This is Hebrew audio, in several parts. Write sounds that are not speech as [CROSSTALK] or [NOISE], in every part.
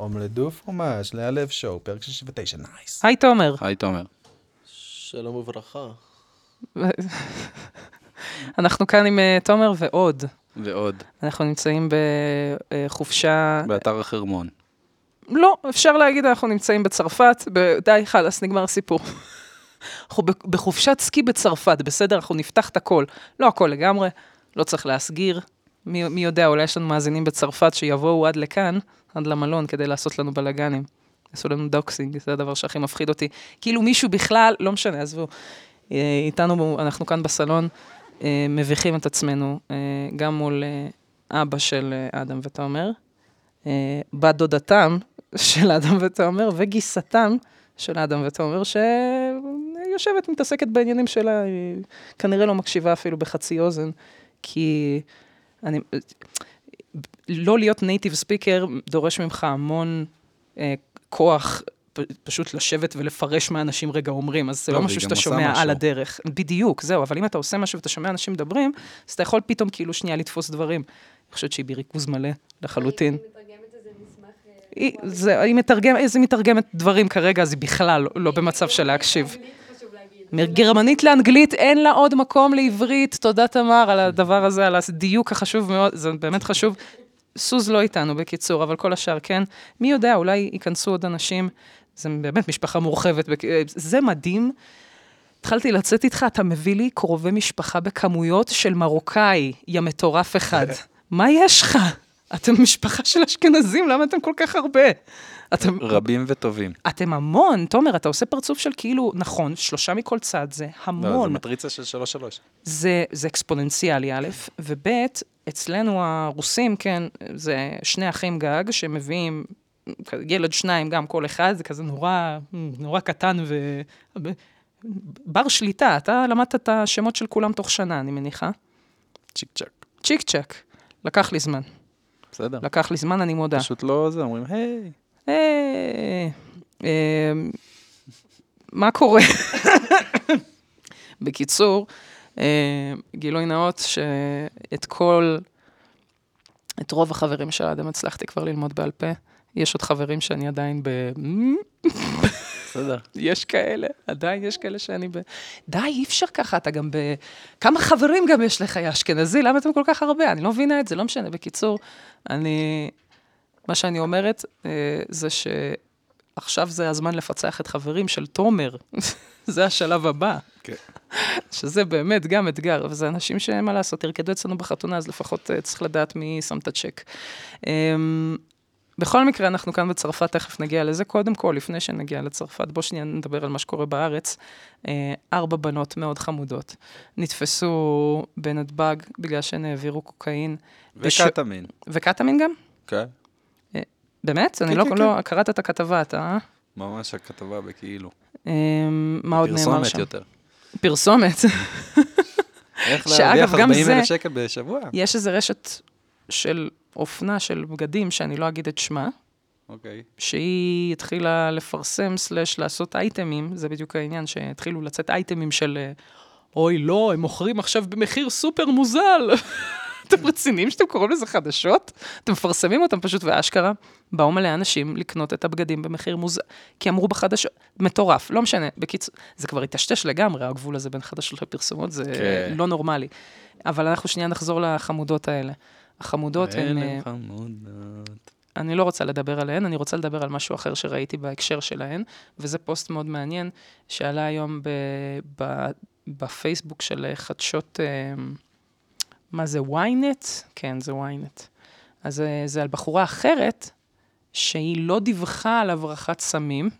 omelette du fromage להלב שואו, פרק 69, נייס. היי תומר. היי תומר. שלום וברכה. [LAUGHS] אנחנו כאן עם אה, תומר ועוד. ועוד, אנחנו נמצאים בחופשה... באתר החרמון. לא, אפשר להגיד אנחנו נמצאים בצרפת, ב- די, חלאס, נגמר הסיפור. [LAUGHS] אנחנו בחופשת סקי בצרפת, בסדר? אנחנו נפתח את הכל. לא הכל לגמרי, לא צריך להסגיר. מי, מי יודע, אולי יש לנו מאזינים בצרפת שיבואו עד לכאן, עד למלון, כדי לעשות לנו בלאגנים. יעשו לנו דוקסינג, זה הדבר שהכי מפחיד אותי. כאילו מישהו בכלל, לא משנה, עזבו. אה, איתנו, אנחנו כאן בסלון, אה, מביכים את עצמנו, אה, גם מול אבא של אדם ותומר, בת דודתם [LAUGHS] של אדם ותומר, וגיסתם של אדם ותומר, שיושבת, מתעסקת בעניינים שלה, היא כנראה לא מקשיבה אפילו בחצי אוזן, כי אני... לא להיות נייטיב ספיקר דורש ממך המון אה, כוח. פ- פשוט לשבת ולפרש מה אנשים רגע אומרים, אז זה לא, לא משהו שאתה שומע משהו. על הדרך. בדיוק, זהו, אבל אם אתה עושה משהו ואתה שומע אנשים מדברים, אז אתה יכול פתאום כאילו שנייה לתפוס דברים. אני חושבת שהיא בריכוז מלא לחלוטין. אני מתרגמת את זה, נשמח... אה, היא. זה, היא מתרגמת, היא מתרגמת דברים כרגע, אז היא בכלל לא, לא במצב של להקשיב. מגרמנית לאנגלית, אין לה עוד מקום לעברית. תודה, תמר, על הדבר הזה, על הדיוק החשוב מאוד, זה באמת חשוב. סוז לא איתנו, בקיצור, אבל כל השאר כן. מי יודע, אולי ייכנסו עוד אנשים. זה באמת משפחה מורחבת. בק- זה מדהים. התחלתי לצאת איתך, אתה מביא לי קרובי משפחה בכמויות של מרוקאי, יא מטורף אחד. [LAUGHS] מה יש לך? אתם משפחה של אשכנזים, למה אתם כל כך הרבה? אתם, רבים וטובים. אתם המון, תומר, אתה עושה פרצוף של כאילו, נכון, שלושה מכל צד, זה לא, זה המון. מטריצה של 3-3. זה, זה אקספוננציאלי, א', וב', אצלנו הרוסים, כן, זה שני אחים גג שמביאים ילד שניים, גם כל אחד, זה כזה נורא, נורא קטן ו... בר שליטה, אתה למדת את השמות של כולם תוך שנה, אני מניחה. צ'יק צ'אק. צ'יק צ'ק. לקח לי זמן. בסדר. לקח לי זמן, אני מודה. פשוט לא זה, אומרים, היי. אה, אה, מה קורה? בקיצור, אה, גילוי נאות שאת כל, את רוב החברים של האדם הצלחתי כבר ללמוד בעל פה. יש עוד חברים שאני עדיין ב... בסדר. יש כאלה, עדיין יש כאלה שאני ב... די, אי אפשר ככה, אתה גם ב... כמה חברים גם יש לך, יא אשכנזי? למה אתם כל כך הרבה? אני לא מבינה את זה, לא משנה. בקיצור, אני... מה שאני אומרת אה, זה שעכשיו זה הזמן לפצח את חברים של תומר. [LAUGHS] זה השלב הבא. כן. שזה באמת גם אתגר, וזה אנשים שאין מה לעשות, ירקדו אצלנו בחתונה, אז לפחות אה, צריך לדעת מי שם את הצ'ק. אמ, בכל מקרה, אנחנו כאן בצרפת, תכף נגיע לזה. קודם כל, לפני שנגיע לצרפת, בוא שנייה נדבר על מה שקורה בארץ. אה, ארבע בנות מאוד חמודות נתפסו בנתב"ג בגלל שהן העבירו קוקאין. בש- וקטמין. וקטמין גם? כן. באמת? אני כן, לא, כן, לא, קראת את הכתבה, אתה? אה? ממש הכתבה בכאילו. אמ, מה עוד נאמר פרסומת שם? יותר. פרסומת. [LAUGHS] איך להרוויח גם 40 זה- אלף שקל בשבוע? יש איזו רשת של אופנה של בגדים, שאני לא אגיד את שמה, אוקיי. שהיא התחילה לפרסם סלאש לעשות אייטמים, זה בדיוק העניין, שהתחילו לצאת אייטמים של אה, אוי, לא, הם מוכרים עכשיו במחיר סופר מוזל. [LAUGHS] אתם רציניים שאתם קוראים לזה חדשות? אתם מפרסמים אותם פשוט, ואשכרה, באו מלא אנשים לקנות את הבגדים במחיר מוזל, כי אמרו בחדשות, מטורף, לא משנה, בקיצור, זה כבר היטשטש לגמרי, הגבול הזה בין חדשות לפרסומות, זה כן. לא נורמלי. אבל אנחנו שנייה נחזור לחמודות האלה. החמודות הן... אה, אלה חמודות. אני לא רוצה לדבר עליהן, אני רוצה לדבר על משהו אחר שראיתי בהקשר שלהן, וזה פוסט מאוד מעניין, שעלה היום ב, ב, בפייסבוק של חדשות, אה, מה זה, ynet? כן, זה ynet. אז אה, זה על בחורה אחרת, שהיא לא דיווחה על הברחת סמים,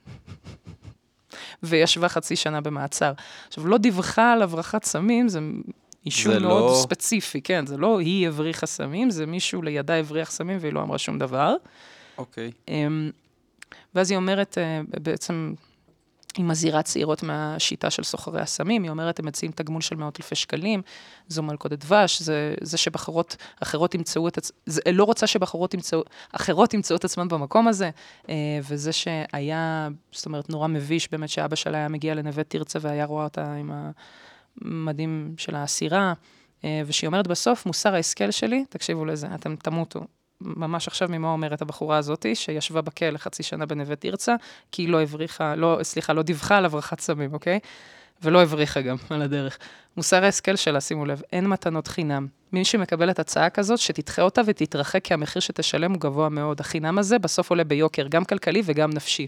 [LAUGHS] וישבה חצי שנה במעצר. עכשיו, לא דיווחה על הברחת סמים, זה אישום זה מאוד לא- ספציפי, כן, זה לא היא הבריחה סמים, זה מישהו לידה הבריח סמים והיא לא אמרה שום דבר. אוקיי. אמ, ואז היא אומרת, אה, בעצם, היא מזהירה צעירות מהשיטה של סוחרי הסמים, היא אומרת, הם מציעים תגמול של מאות אלפי שקלים, זו מלכודת דבש, זה, זה שבחורות אחרות ימצאו את עצמן, לא רוצה שבחורות ימצאו, אחרות ימצאו את עצמן במקום הזה, אה, וזה שהיה, זאת אומרת, נורא מביש באמת שאבא שלה היה מגיע לנווה תרצה והיה רואה אותה עם המדים של האסירה, אה, ושהיא אומרת בסוף, מוסר ההשכל שלי, תקשיבו לזה, אתם תמותו. ממש עכשיו ממה אומרת הבחורה הזאתי, שישבה בכלא חצי שנה בנווה תרצה, כי היא לא הבריחה, לא, סליחה, לא דיווחה על הברחת סמים, אוקיי? ולא הבריחה גם על הדרך. מוסר ההשכל שלה, שימו לב, אין מתנות חינם. מי שמקבלת הצעה כזאת, שתדחה אותה ותתרחק, כי המחיר שתשלם הוא גבוה מאוד. החינם הזה בסוף עולה ביוקר, גם כלכלי וגם נפשי.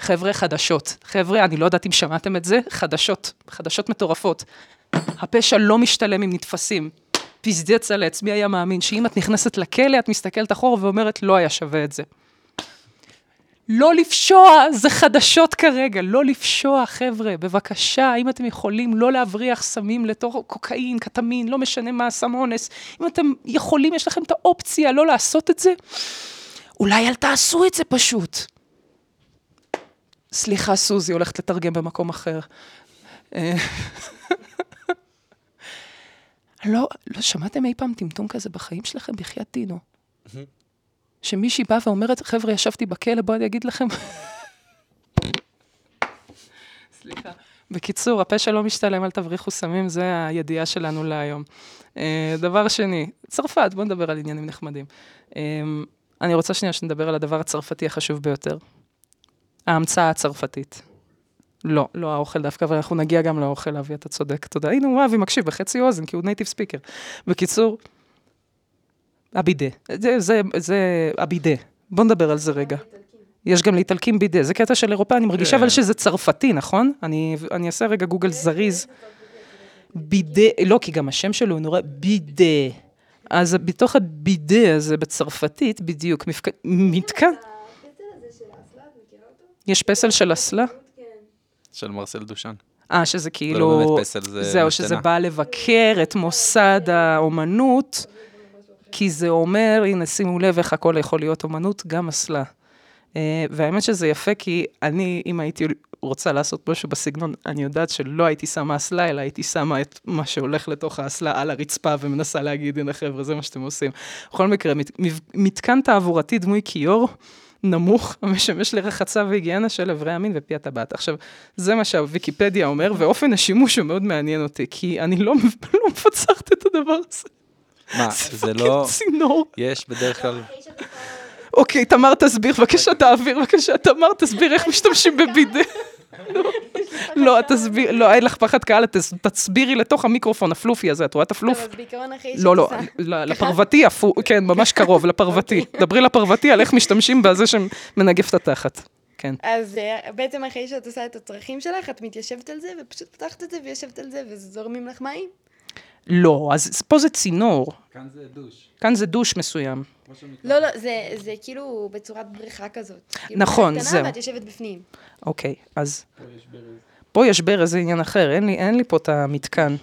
חבר'ה, חדשות. חבר'ה, אני לא יודעת אם שמעתם את זה, חדשות, חדשות מטורפות. הפשע לא משתלם אם נתפסים. פזדץ על עץ, מי היה מאמין שאם את נכנסת לכלא, את מסתכלת אחורה ואומרת, לא היה שווה את זה. לא לפשוע, זה חדשות כרגע, לא לפשוע, חבר'ה, בבקשה, אם אתם יכולים לא להבריח סמים לתוך קוקאין, קטמין, לא משנה מה סם אונס, אם אתם יכולים, יש לכם את האופציה לא לעשות את זה, אולי אל תעשו את זה פשוט. סליחה, סוזי, הולכת לתרגם במקום אחר. לא, לא שמעתם אי פעם טמטום כזה בחיים שלכם? בחייאת דינו. שמישהי באה ואומרת, חבר'ה, ישבתי בכלא, בואו אני אגיד לכם. סליחה. בקיצור, הפשע לא משתלם, אל תבריחו סמים, זה הידיעה שלנו להיום. אה, דבר שני, צרפת, בואו נדבר על עניינים נחמדים. אה, אני רוצה שנייה שנדבר על הדבר הצרפתי החשוב ביותר. ההמצאה הצרפתית. לא, לא האוכל דווקא, אבל אנחנו נגיע גם לאוכל, אבי, אתה צודק, תודה. הנה, הוא אבי מקשיב בחצי אוזן, כי הוא נייטיב ספיקר. בקיצור, הבידה. זה, זה, זה הבידה. בוא נדבר על זה רגע. יש גם לאיטלקים בידה, זה קטע של אירופה, אני מרגישה כן. אבל שזה צרפתי, נכון? אני, אני אעשה רגע גוגל זריז. בידה, לא, כי גם השם שלו הוא נורא בידה. אז בתוך הבידה הזה בצרפתית, בדיוק. מתקן? יש פסל של אסלה? של מרסל דושן. אה, שזה זה לא כאילו... באמת פסל, זה זהו, שזה. בא לבקר את מוסד האומנות, כי זה אומר, הנה, שימו לב איך הכל יכול להיות אומנות, גם אסלה. אה, והאמת שזה יפה, כי אני, אם הייתי רוצה לעשות משהו בסגנון, אני יודעת שלא הייתי שמה אסלה, אלא הייתי שמה את מה שהולך לתוך האסלה על הרצפה ומנסה להגיד, הנה חבר'ה, זה מה שאתם עושים. בכל מקרה, מת, מתקן תעבורתי דמוי כיור. נמוך, [LAUGHS] המשמש לרחצה והיגיינה של אברי המין ופי הטבעת. עכשיו, זה מה שהוויקיפדיה אומר, [LAUGHS] ואופן השימוש הוא מאוד מעניין אותי, כי אני לא, [LAUGHS] לא מפצחת את הדבר הזה. מה, זה לא... צינור. יש בדרך כלל... אוקיי, תמר תסביר, בבקשה תעביר, בבקשה, תמר תסביר איך משתמשים בבידה. לא, תסביר, לא, אין לך פחד קהל, תסבירי לתוך המיקרופון הפלופי הזה, את רואה את הפלוף? אז בעיקרון אחרי שאת לא, לא, לפרוותי, כן, ממש קרוב, לפרוותי. דברי לפרוותי על איך משתמשים בזה שמנגף את התחת. כן. אז אה, בעצם אחרי שאת עושה את הצרכים שלך, את מתיישבת על זה, ופשוט פותחת את זה ויושבת על זה, וזורמים לך מים. לא, אז פה זה צינור, כאן זה דוש. כאן זה דוש מסוים. לא, לא, זה, זה כאילו בצורת בריכה כזאת. כאילו נכון, זהו. קטנה ואת יושבת בפנים. אוקיי, אז... פה יש ברז, זה עניין אחר, אין לי, אין לי פה את המתקן.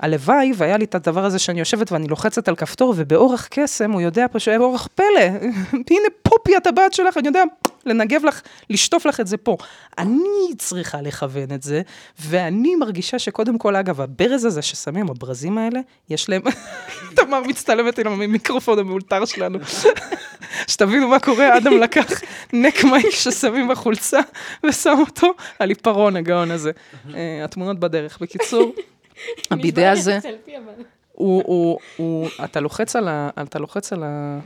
הלוואי והיה לי את הדבר הזה שאני יושבת ואני לוחצת על כפתור, ובאורח קסם הוא יודע פשוט, באורח פלא, [LAUGHS] הנה פופי הטבעת שלך, אני יודע לנגב לך, לשטוף לך את זה פה. אני צריכה לכוון את זה, ואני מרגישה שקודם כל, אגב, הברז הזה ששמים, הברזים האלה, יש להם... [LAUGHS] תמר מצטלמת עם המיקרופון המאולתר שלנו. [LAUGHS] שתבינו מה קורה, אדם לקח נק מייק ששמים בחולצה ושם אותו על עיפרון הגאון הזה. אה, התמונות בדרך. בקיצור, [LAUGHS] הבידה הזה. הוא, אתה לוחץ על ה... אתה לוחץ על ה...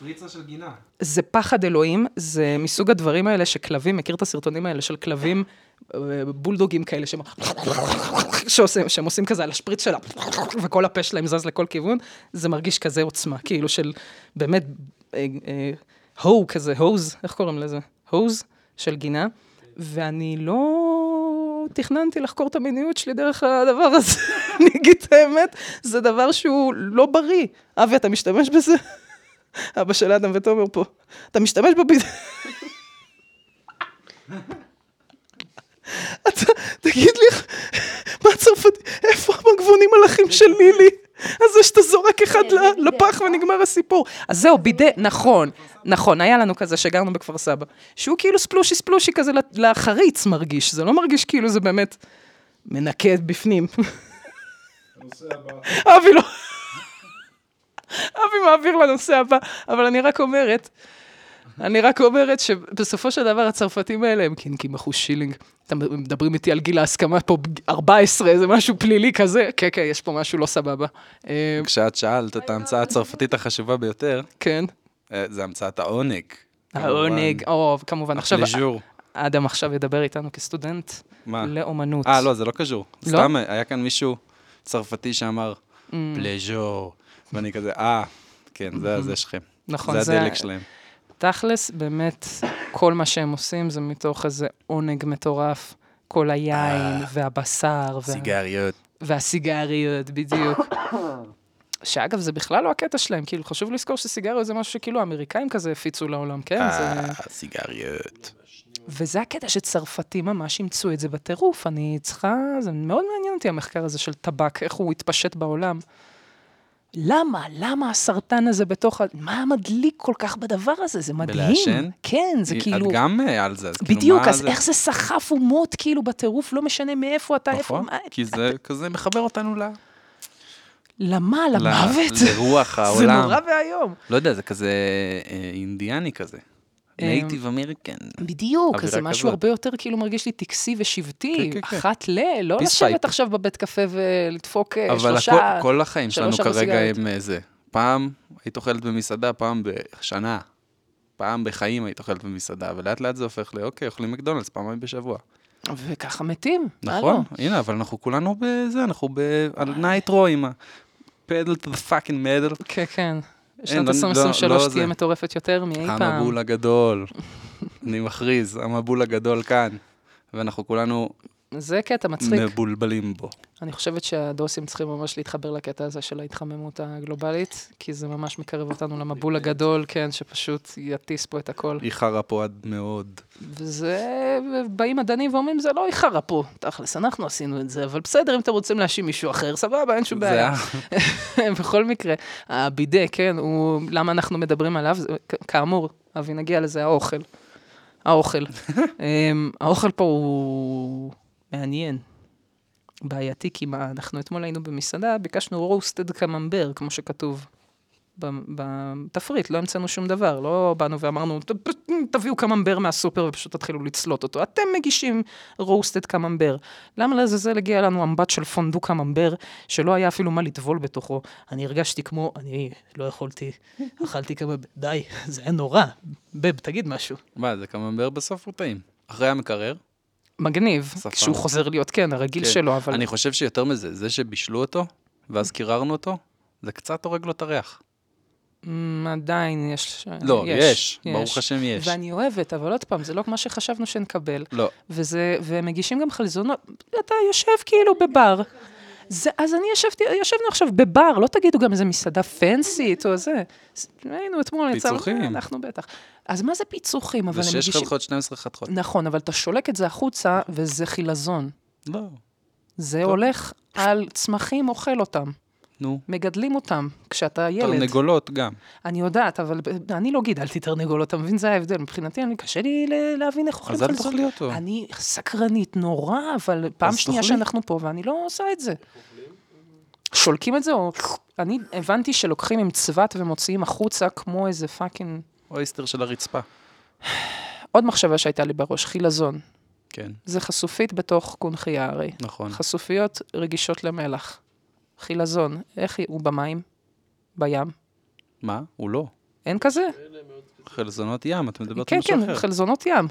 פריצה של גינה. זה פחד אלוהים, זה מסוג הדברים האלה שכלבים, מכיר את הסרטונים האלה של כלבים, אה, בולדוגים כאלה, שהם, שעושים, שהם עושים כזה על השפריץ שלה, וכל הפה שלהם זז לכל כיוון, זה מרגיש כזה עוצמה, כאילו של באמת, אה, אה, הו כזה, הוז, איך קוראים לזה? הוז של גינה, ואני לא תכננתי לחקור את המיניות שלי דרך הדבר הזה. [LAUGHS] אני אגיד את האמת, זה דבר שהוא לא בריא. אבי, אתה משתמש בזה? [LAUGHS] אבא של אדם ותומר פה. אתה משתמש בביד... [LAUGHS] אתה, תגיד לי, מה הצרפתי, איפה המגבונים מלאכים של לילי? אז זה שאתה זורק אחד כן, בידה. לפח ונגמר הסיפור. אז זהו, בידה, נכון, נכון, היה לנו כזה שגרנו בכפר סבא. שהוא כאילו ספלושי ספלושי כזה לחריץ מרגיש, זה לא מרגיש כאילו זה באמת מנקה בפנים. אבי לא... אבי מעביר לנושא הבא, אבל אני רק אומרת, אני רק אומרת שבסופו של דבר הצרפתים האלה הם כן קימחו שילינג. אתם מדברים איתי על גיל ההסכמה פה, 14, זה משהו פלילי כזה. כן, כן, יש פה משהו לא סבבה. אה, כשאת שאלת את ההמצאה הצרפתית החשובה ביותר, כן. אה, זה המצאת העונג. העונג, או, כמובן, עכשיו. אדם עכשיו ידבר איתנו כסטודנט מה? לאומנות. אה, לא, זה לא קשור. לא? סתם, היה כאן מישהו צרפתי שאמר, Mm. פלז'ור. ואני כזה, אה, כן, זה זה שלכם. נכון, זה הדלק שלהם. תכלס, באמת, כל מה שהם עושים זה מתוך איזה עונג מטורף. כל היין והבשר. וה- סיגריות. והסיגריות, בדיוק. שאגב, זה בכלל לא הקטע שלהם, כאילו, חשוב לזכור שסיגריות זה משהו שכאילו האמריקאים כזה הפיצו לעולם, כן? זה... אה, סיגריות. וזה הקטע שצרפתים ממש אימצו את זה בטירוף. אני צריכה, זה מאוד מעניין אותי המחקר הזה של טבק, איך הוא התפשט בעולם. למה? למה הסרטן הזה בתוך ה... מה מדליק כל כך בדבר הזה? זה מדהים. בלעשן? כן, זה כאילו... את גם אה, על זה, אז כאילו, בדיוק, מה אז זה? איך זה סחף אומות כאילו בטירוף, לא משנה מאיפה אתה, איפה... נכון, כי זה כזה מחבר אותנו ל... למה? למוות? לרוח [LAUGHS] זה העולם. נורא ואיום. לא יודע, זה כזה אה, אינדיאני כזה. Native American. בדיוק, אז זה משהו כזאת. הרבה יותר כאילו מרגיש לי טקסי ושבטי, כן, כן, כן. אחת ל... לא לשבת. עכשיו בבית קפה ולדפוק אה, אבל שלושה... הכל- כל החיים שלנו כרגע. הם אה, זה. פעם היית אוכלת במסעדה, פעם בשנה. פעם בחיים היית אוכלת במסעדה, ולאט לאט זה הופך ל, אוקיי, אוכלים מקדונלדס פעמיים בשבוע. וככה מתים. נכון? הנה, אבל אנחנו כולנו בזה, אנחנו ב... על נייטרו עם ה... פדל to the fucking metal. כן, כן. שנת לא- 2023 לא תהיה זה. מטורפת יותר מאי פעם. המבול הגדול. אני מכריז, המבול הגדול כאן. ואנחנו כולנו זה קטע מצחיק. מבולבלים בו. אני חושבת שהדוסים צריכים ממש להתחבר לקטע הזה של ההתחממות הגלובלית, כי זה ממש מקרב אותנו למבול הגדול, כן, שפשוט יטיס פה את הכל. היא חרא פה עד מאוד. וזה, באים מדענים ואומרים, זה לא איחרה פה, תכלס, אנחנו עשינו את זה, אבל בסדר, אם אתם רוצים להאשים מישהו אחר, סבבה, אין שום בעיה. [LAUGHS] בכל מקרה, הבידה, כן, הוא, למה אנחנו מדברים עליו? כאמור, אבי, נגיע לזה, האוכל. האוכל. [LAUGHS] אמ, האוכל פה הוא מעניין. בעייתי, כי מה, אנחנו אתמול היינו במסעדה, ביקשנו רוסטד קממבר, כמו שכתוב ב- בתפריט, לא המצאנו שום דבר, לא באנו ואמרנו, "ת- פ- תביאו קממבר מהסופר ופשוט תתחילו לצלוט אותו. אתם מגישים רוסטד קממבר. למה לעזאזל הגיע לנו אמבט של פונדו קממבר, שלא היה אפילו מה לטבול בתוכו? אני הרגשתי כמו, אני לא יכולתי, [LAUGHS] אכלתי כמה, די, זה היה נורא. בב, תגיד משהו. מה, זה קממבר בסוף הוא טעים. אחרי המקרר. מגניב, שפה. כשהוא חוזר להיות, כן, הרגיל כן. שלו, אבל... אני חושב שיותר מזה, זה שבישלו אותו, ואז קיררנו אותו, זה קצת הורג לו את הריח. אמ, עדיין יש... לא, יש, ברוך השם יש. ואני אוהבת, אבל עוד פעם, זה לא מה שחשבנו שנקבל. לא, וזה, והם מגישים גם חלזונות, אתה יושב כאילו בבר. זה, אז אני ישבתי, ישבנו עכשיו בבר, לא תגידו גם איזה מסעדה פנסית או זה. היינו אתמול, יצא- פיצוחים. אנחנו בטח. אז מה זה פיצוחים? אבל זה הם 6 מגישים... חתיכות, 12 חתיכות. נכון, אבל אתה שולק את זה החוצה, וזה חילזון. לא, זה טוב. הולך על צמחים, אוכל אותם. נו. מגדלים אותם כשאתה ילד. תרנגולות גם. אני יודעת, אבל אני לא גידלתי תרנגולות, אתה מבין? זה ההבדל. מבחינתי, אני, קשה לי להבין איך אוכלים אז אל חלזון. תאכלי אותו. אני סקרנית נורא, אבל פעם שנייה תאכלי. שאנחנו פה, ואני לא עושה את זה. שולקים את זה, או... אני הבנתי שלוקחים עם צבת ומוציאים החוצה כמו איזה fucking... oyster של הרצפה. עוד מחשבה שהייתה לי בראש, חילזון. כן, זה חשופית בתוך קונכייה הרי. נכון. חשופיות רגישות למלח. חילזון, איך? הוא במים? בים? מה? הוא לא. אין כזה? חלזונות ים, את מדברת כן, על משהו כן, אחר. חלזונות ים.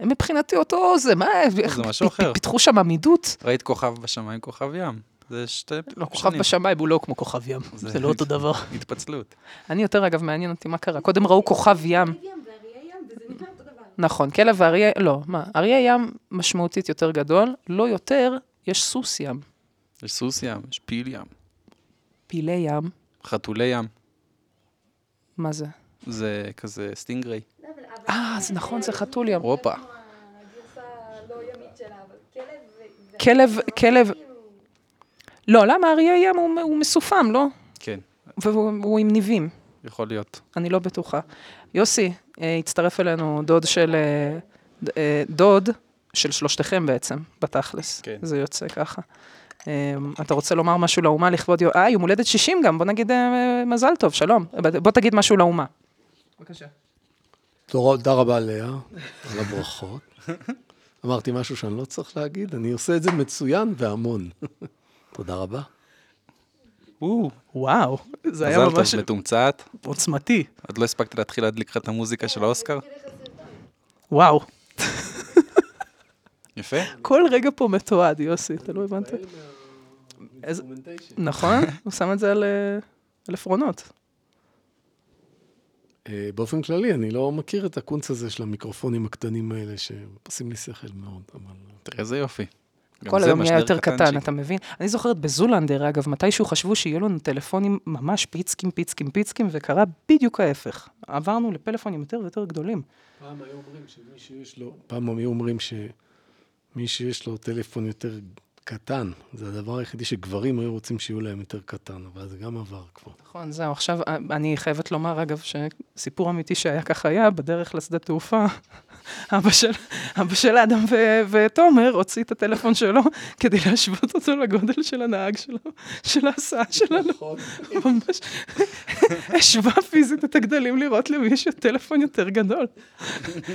הם מבחינתי אותו זה, מה, איך. פיתחו שם עמידות? ראית כוכב בשמיים, כוכב ים. זה שתי לא, כוכב שנים. בשמיים הוא לא כמו כוכב ים, זה- לא אותו דבר. התפצלות. אני יותר, אגב, מעניין אותי מה קרה. קודם ראו כוכב ים. נכון, כלב ואריה, לא, מה, אריה ים משמעותית יותר גדול, לא יותר, יש סוס ים. יש סוס ים, יש פיל ים, פילי ים, חתולי ים. מה זה? זה כזה סטינגריי. לא, אה, זה נכון, זה חתול ים. הופה. שלה, אבל כלב כלב, לא, למה אריה ים הוא, מסופם, לא? כן, והוא הוא עם ניבים. יכול להיות. אני לא בטוחה. יוסי, אה, הצטרף אלינו דוד של... אה, אה, דוד של שלושתכם בעצם, בתכלס. כן. זה יוצא ככה. אה, אתה רוצה לומר משהו לאומה לכבוד יום... אה, יום הולדת 60 גם, בוא נגיד אה, מזל טוב, שלום. בוא תגיד משהו לאומה. בבקשה. תודה רבה, לאה, על הברכות. [LAUGHS] אמרתי משהו שאני לא צריך להגיד, אני עושה את זה מצוין והמון. [LAUGHS] תודה רבה. או, וואו, זה היה מזל ממש טוב, מתומצת. עוצמתי. עוד לא הספקתי להתחיל להדליק לך את המוזיקה של האוסקר? וואו, יפה. כל רגע פה מתועד, יוסי, אתה לא הבנת? איזה- נכון, [LAUGHS] הוא שם את זה על אה, על עפרונות. אה, באופן כללי, אני לא מכיר את הקונץ הזה של המיקרופונים הקטנים האלה, שעושים לי שכל מאוד, אבל... תראה איזה יופי. כל היום נהיה יותר קטן, קטנצ'יק. אתה מבין? אני זוכרת בזולנדר, אגב, מתישהו חשבו שיהיו לנו טלפונים ממש פיצקים, פיצקים, פיצקים, וקרה בדיוק ההפך. עברנו לפלאפונים יותר ויותר גדולים. פעם היו אומרים שמי שיש לו... פעם היו אומרים שמי שיש לו טלפון יותר קטן, זה הדבר היחידי שגברים היו רוצים שיהיו להם יותר קטן, אבל זה גם עבר כבר. נכון, זהו, עכשיו אה, אני חייבת לומר, אגב, שסיפור אמיתי שהיה כך היה, בדרך לשדה תעופה, [LAUGHS] אבא של, אבא של אדם ו- ותומר הוציא את הטלפון שלו כדי להשוות אותו לגודל של הנהג שלו, של ההסעה שלנו. ממש השווה פיזית את הגדלים לראות למי יש טלפון יותר גדול.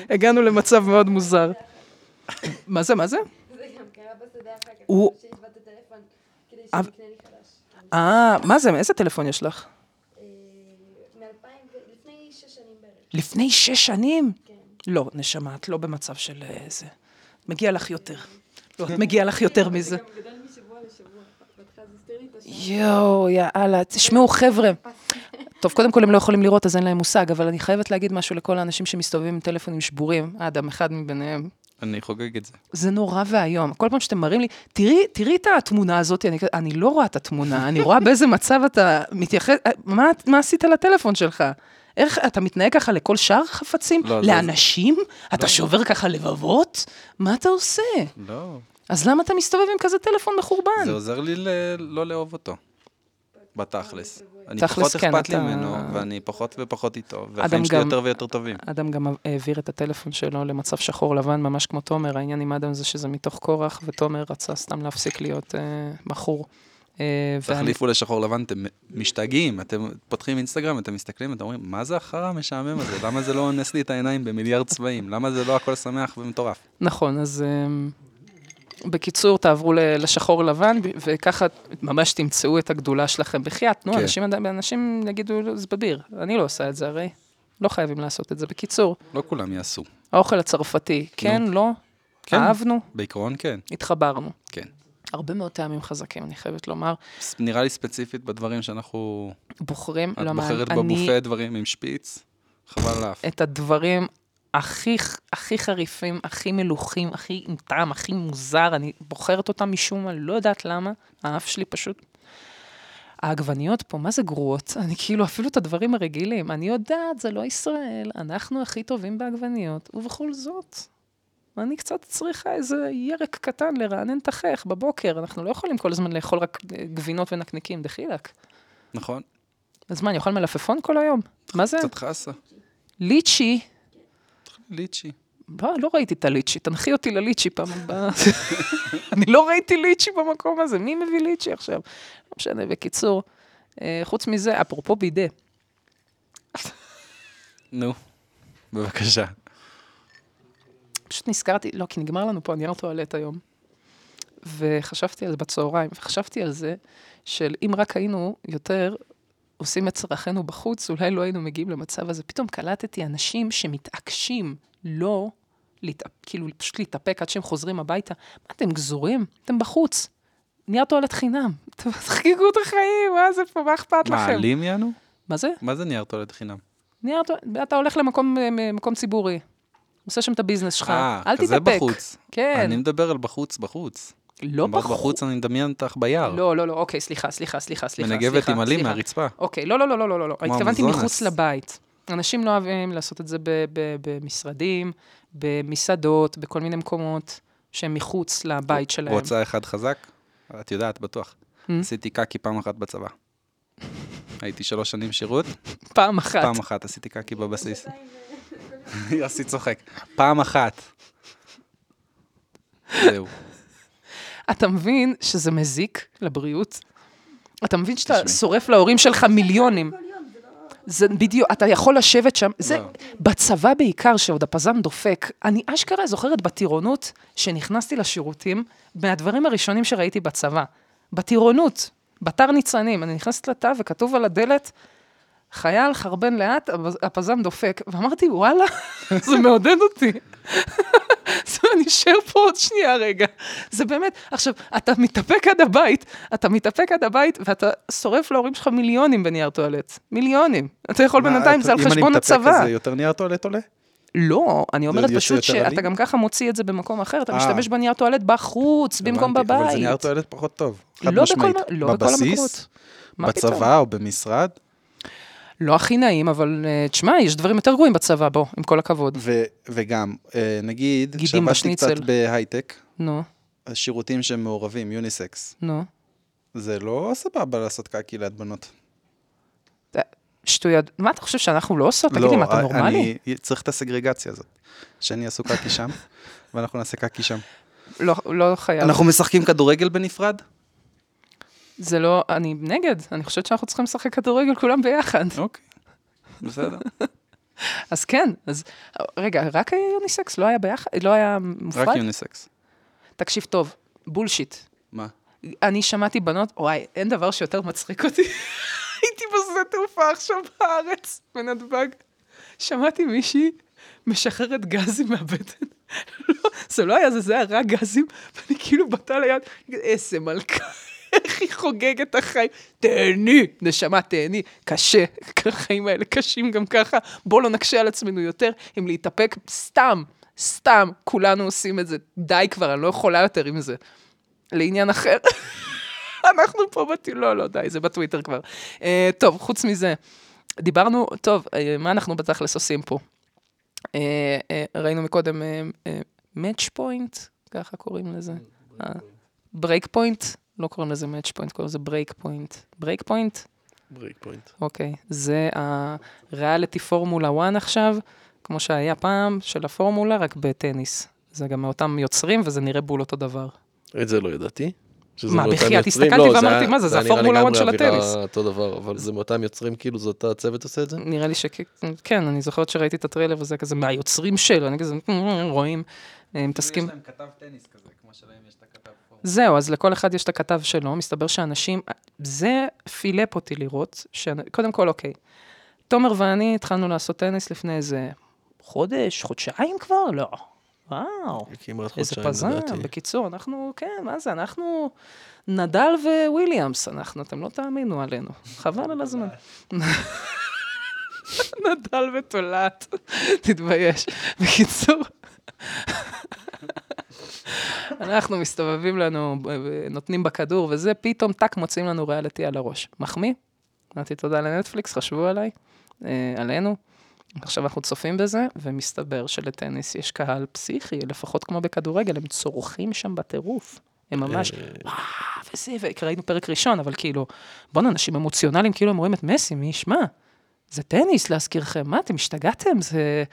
הגענו למצב מאוד מוזר. מה זה, מה זה? זה אחר כך, הוא- שהשווה את הטלפון כדי אבל- שתקנה לי חדש. אה, מה זה, איזה טלפון יש לך? אה, מ-2000, ו- לפני שש שנים בערך. לפני שש שנים? כן. לא, נשמה, את לא במצב של אה, זה. מגיע לך יותר. לא, את מגיע לך יותר מזה. גם גדל משבוע לשבוע. בהתחלה זה הסתיר לי את השם. יואו, יאללה, תשמעו, חבר'ה. טוב, קודם כל הם לא יכולים לראות, אז אין להם מושג, אבל אני חייבת להגיד משהו לכל האנשים שמסתובבים עם טלפונים שבורים, אדם, אחד מביניהם. אני חוגג את זה. זה נורא ואיום. כל פעם שאתם מראים לי, תראי, תראי את התמונה הזאת, אני, אני לא רואה את התמונה, אני רואה באיזה מצב אתה מתייחס, מה, מה עשית לטלפון שלך? איך, אתה מתנהג ככה לכל שאר החפצים? לא, לאנשים? אתה שובר ככה לבבות? מה אתה עושה? לא. אז למה אתה מסתובב עם כזה טלפון מחורבן? זה עוזר לי ל- לא לאהוב אותו. בתכלס. אני פחות כן, אכפת לי אתה- ממנו, ואני פחות ופחות איתו, והחיים שלי גם- יותר ויותר טובים. אדם גם העביר את הטלפון שלו למצב שחור לבן, ממש כמו תומר. העניין עם אדם זה שזה מתוך כורח, ותומר רצה סתם להפסיק להיות אה, מכור. אה, ואני- תחליפו לשחור לבן, אתם משתגעים, אתם פותחים אינסטגרם, אתם מסתכלים, אתם אומרים, מה זה החרא המשעמם הזה? למה זה לא אונס לי את העיניים במיליארד צבעים? למה זה לא הכל שמח ומטורף? נכון, אז אמ, בקיצור, תעברו לשחור לבן, וככה ממש תמצאו את הגדולה שלכם. בחייאת, נו, כן. אנשים, אנשים יגידו, "לא, זה בביר. אני לא עושה את זה הרי. לא חייבים לעשות את זה. בקיצור, לא כולם יעשו. האוכל הצרפתי, כן, לא, כן. אהבנו, בעיקרון כן, התחברנו. כן. הרבה מאוד טעמים חזקים, אני חייבת לומר. נראה לי ספציפית בדברים שאנחנו... בוחרים, את לא, מה, בוחרת אני, בבופה דברים עם שפיץ, חבל על האף. את הדברים הכי, הכי חריפים, הכי מלוכים, הכי עם טעם, הכי מוזר, אני בוחרת אותם משום מה, לא יודעת למה, האף שלי פשוט... העגבניות פה, מה זה גרועות? [LAUGHS] אני כאילו, אפילו את הדברים הרגילים, אני יודעת, זה לא ישראל, אנחנו הכי טובים בעגבניות, ובכל זאת, אני קצת צריכה איזה ירק קטן לרענן את החייך בבוקר, אנחנו לא יכולים כל הזמן לאכול רק אה, גבינות ונקניקים, דחילק. נכון? אז מה, אני אוכל מלפפון כל היום? מה זה? קצת חסה. ליצ'י. ליצ'י. לא, לא ראיתי את הליצ'י, תנחי אותי לליצ'י פעם הבאה. [LAUGHS] אני לא ראיתי ליצ'י במקום הזה, מי מביא ליצ'י עכשיו? לא משנה, בקיצור, אה, חוץ מזה, אפרופו בידה, [LAUGHS] נו, בבקשה. פשוט נזכרתי, לא, כי נגמר לנו פה הנייר טואלט היום. וחשבתי על זה בצהריים, וחשבתי על זה של אם רק היינו יותר עושים את צרכינו בחוץ, אולי לא היינו מגיעים למצב הזה. פתאום קלטתי אנשים שמתעקשים לא, להתאפ, כאילו פשוט להתאפק עד שהם חוזרים הביתה. מה, אתם גזורים? אתם בחוץ. נייר טואלט חינם. [LAUGHS] תחגגו את החיים, מה זה פה, מה אכפת לכם? מעלים יענו? מה זה? מה זה נייר טואלט חינם? נייר טואלט, אתה הולך למקום אה, מקום ציבורי. עושה שם את הביזנס שלך, אה, אל כזה תתאפק. בחוץ. כן. אני מדבר על בחוץ, בחוץ. לא בחוץ. בחוץ, אני מדמיין אותך ביער. לא, לא, לא, אוקיי, סליחה, סליחה, סליחה, סליחה. מנגבת עם עלים. מהרצפה. אוקיי, לא, לא, לא, לא, לא, לא, לא. התכוונתי. מחוץ לבית. אנשים לא אוהבים לעשות את זה במשרדים, במסעדות, בכל מיני מקומות שהם מחוץ לבית שלהם. רוצה אחד חזק? את יודעת, בטוח. Hmm? עשיתי קקי פעם אחת בצבא. [LAUGHS] הייתי שלוש שנים שירות, פעם אחת. פעם אחת עשיתי קקי בבסיס. [LAUGHS] יוסי צוחק. פעם אחת. זהו. אתה מבין שזה מזיק לבריאות? אתה מבין שאתה תשמעי. שורף להורים שלך מיליונים. זה בדיוק, אתה יכול לשבת שם, זה לא. בצבא בעיקר, שעוד הפזם דופק. אני אשכרה זוכרת בטירונות, שנכנסתי לשירותים, מהדברים הראשונים שראיתי בצבא. בטירונות, בתר ניצנים, אני נכנסת לתא וכתוב על הדלת, חייל חרבן לאט, הפז- הפזם דופק. ואמרתי, וואלה, [LAUGHS] זה מעודד אותי. [LAUGHS] אני אשאר פה עוד שנייה רגע. זה באמת, עכשיו, אתה מתאפק עד הבית, אתה מתאפק עד הבית, ואתה שורף להורים שלך מיליונים בנייר טואלט. מיליונים. אתה יכול בינתיים, זה על אם אני חשבון מתאפק, הצבא. אז יותר נייר טואלט עולה? לא, אני אומרת פשוט שאתה? גם ככה מוציא את זה במקום אחר, אתה אה. משתמש בנייר טואלט בחוץ, במקום הבנתי, אבל זה בבית. נייר טואלט פחות טוב. חד לא משמעית. לא בכל בבסיס, המקומות. פתאום? בצבא או במשרד, לא הכי נעים, אבל אה, תשמע, יש דברים יותר גרועים בצבא, בוא, עם כל הכבוד. ו- וגם, אה, נגיד, בשניצל. קצת בהייטק, נו, השירותים שהם מעורבים, יוניסקס, נו. זה לא סבבה לעשות קקי ליד בנות. שטויות. מה אתה חושב שאנחנו לא עושות? תגיד לי, מה, אתה נורמלי? אני צריך את הסגרגציה הזאת. שאני יעשו קקי שם, [LAUGHS] ואנחנו נעשה קקי שם. לא, לא חייב. אנחנו משחקים כדורגל בנפרד? זה לא, אני נגד. אני חושבת שאנחנו צריכים לשחק כדורגל כולם ביחד. אוקיי, בסדר. [LAUGHS] אז כן, אז רגע, רק יוניסקס לא היה ביחד? לא היה מופרד? רק יוניסקס. תקשיב טוב, בולשיט. מה? אני שמעתי בנות, וואי, אין דבר שיותר מצחיק אותי. [LAUGHS] הייתי בשדה תעופה עכשיו בארץ, בנתב"ג. שמעתי מישהי משחררת גזים מהבטן. [LAUGHS] לא, זה לא היה זה, זה היה רק גזים, ואני כאילו בתא ליד, איזה מלכה, איך היא חוגגת את החיים. תהני, נשמה, תהני. קשה, החיים האלה קשים גם ככה. בוא לא נקשה על עצמנו יותר, אם להתאפק, סתם, סתם, כולנו עושים את זה. די כבר, אני לא יכולה יותר עם זה. לעניין אחר. [LAUGHS] אנחנו פה בטי... לא, לא, די, זה בטוויטר כבר. אה, טוב, חוץ מזה, דיברנו, טוב, אה, מה אנחנו בתכלס עושים פה? אה, אה, ראינו מקודם match point, ככה קוראים לזה. break point? לא קוראים לזה match point, קוראים לזה break point. break point? break point. אוקיי. זה הריאליטי פורמולה 1 עכשיו, כמו שהיה פעם, של הפורמולה, רק בטניס. זה גם מאותם יוצרים, וזה נראה בול אותו דבר. את זה לא ידעתי. מה, בחייאת. הסתכלתי לא, ואמרתי, מה זה, זה נראה הפורמולה לגמרי 1 של הטניס. אותו דבר, אבל זה מאותם יוצרים, כאילו זה אותו הצוות עושה את זה? נראה לי שכן, כן, אני זוכרת שראיתי את הטריילר וזה כזה מהיוצרים של, אני כזה, רואים, אה, מתעסקים. להם כתב טניס כזה, כמו שלהם יש את הכתב פה. זהו, אז לכל אחד יש את הכתב שלו, מסתבר שאנשים, זה פילפ אותי לראות, שקודם כל, אוקיי, תומר ואני התחלנו לעשות טניס לפני איזה חודש, חודשיים כבר? לא. וואו, איזה פזם. בקיצור, אנחנו, כן, מה זה, אנחנו נדל וויליאמס, אנחנו, אתם לא תאמינו עלינו. חבל על הזמן. נדל [LAUGHS] ותולעת, תתבייש. בקיצור, אנחנו מסתובבים לנו, נותנים בכדור וזה, פתאום טאק מוצאים לנו ריאליטי על הראש. מחמיא, אמרתי תודה לנטפליקס, חשבו עליי, אה, עלינו. עכשיו אנחנו צופים בזה, ומסתבר שלטניס יש קהל פסיכי, לפחות כמו בכדורגל, הם צורכים שם בטירוף. הם ממש, וואו, וזה, וראינו פרק ראשון, אבל כאילו, בואנה, אנשים אמוציונליים, כאילו הם רואים את מסי, מי ישמע? זה טניס, להזכירכם, מה, אתם השתגעתם? זה...